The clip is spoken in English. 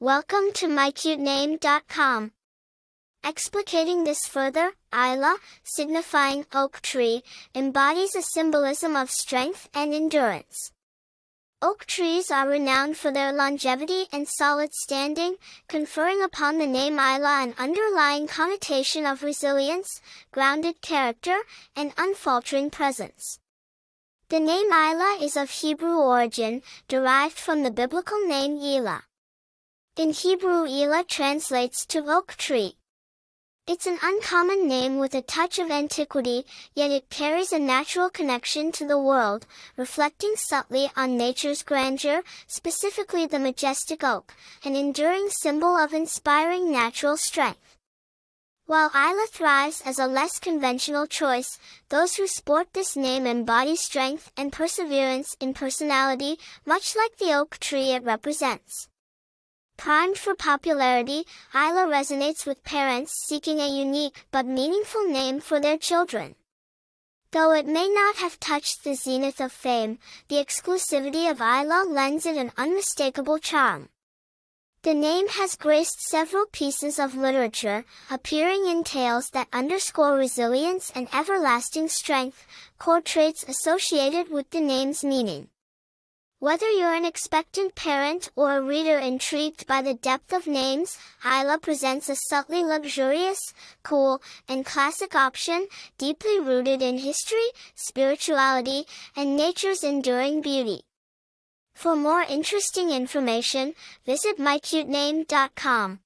Welcome to mycutename.com. Explicating this further, Eila, signifying oak tree, embodies a symbolism of strength and endurance. Oak trees are renowned for their longevity and solid standing, conferring upon the name Eila an underlying connotation of resilience, grounded character, and unfaltering presence. The name Eila is of Hebrew origin, derived from the biblical name Elah. In Hebrew Elah translates to oak tree. It's an uncommon name with a touch of antiquity, yet it carries a natural connection to the world, reflecting subtly on nature's grandeur, specifically the majestic oak, an enduring symbol of inspiring natural strength. While Eila thrives as a less conventional choice, those who sport this name embody strength and perseverance in personality, much like the oak tree it represents. Primed for popularity, Eila resonates with parents seeking a unique but meaningful name for their children. Though it may not have touched the zenith of fame, the exclusivity of Eila lends it an unmistakable charm. The name has graced several pieces of literature, appearing in tales that underscore resilience and everlasting strength, core traits associated with the name's meaning. Whether you're an expectant parent or a reader intrigued by the depth of names, Eila presents a subtly luxurious, cool, and classic option, deeply rooted in history, spirituality, and nature's enduring beauty. For more interesting information, visit mycutename.com.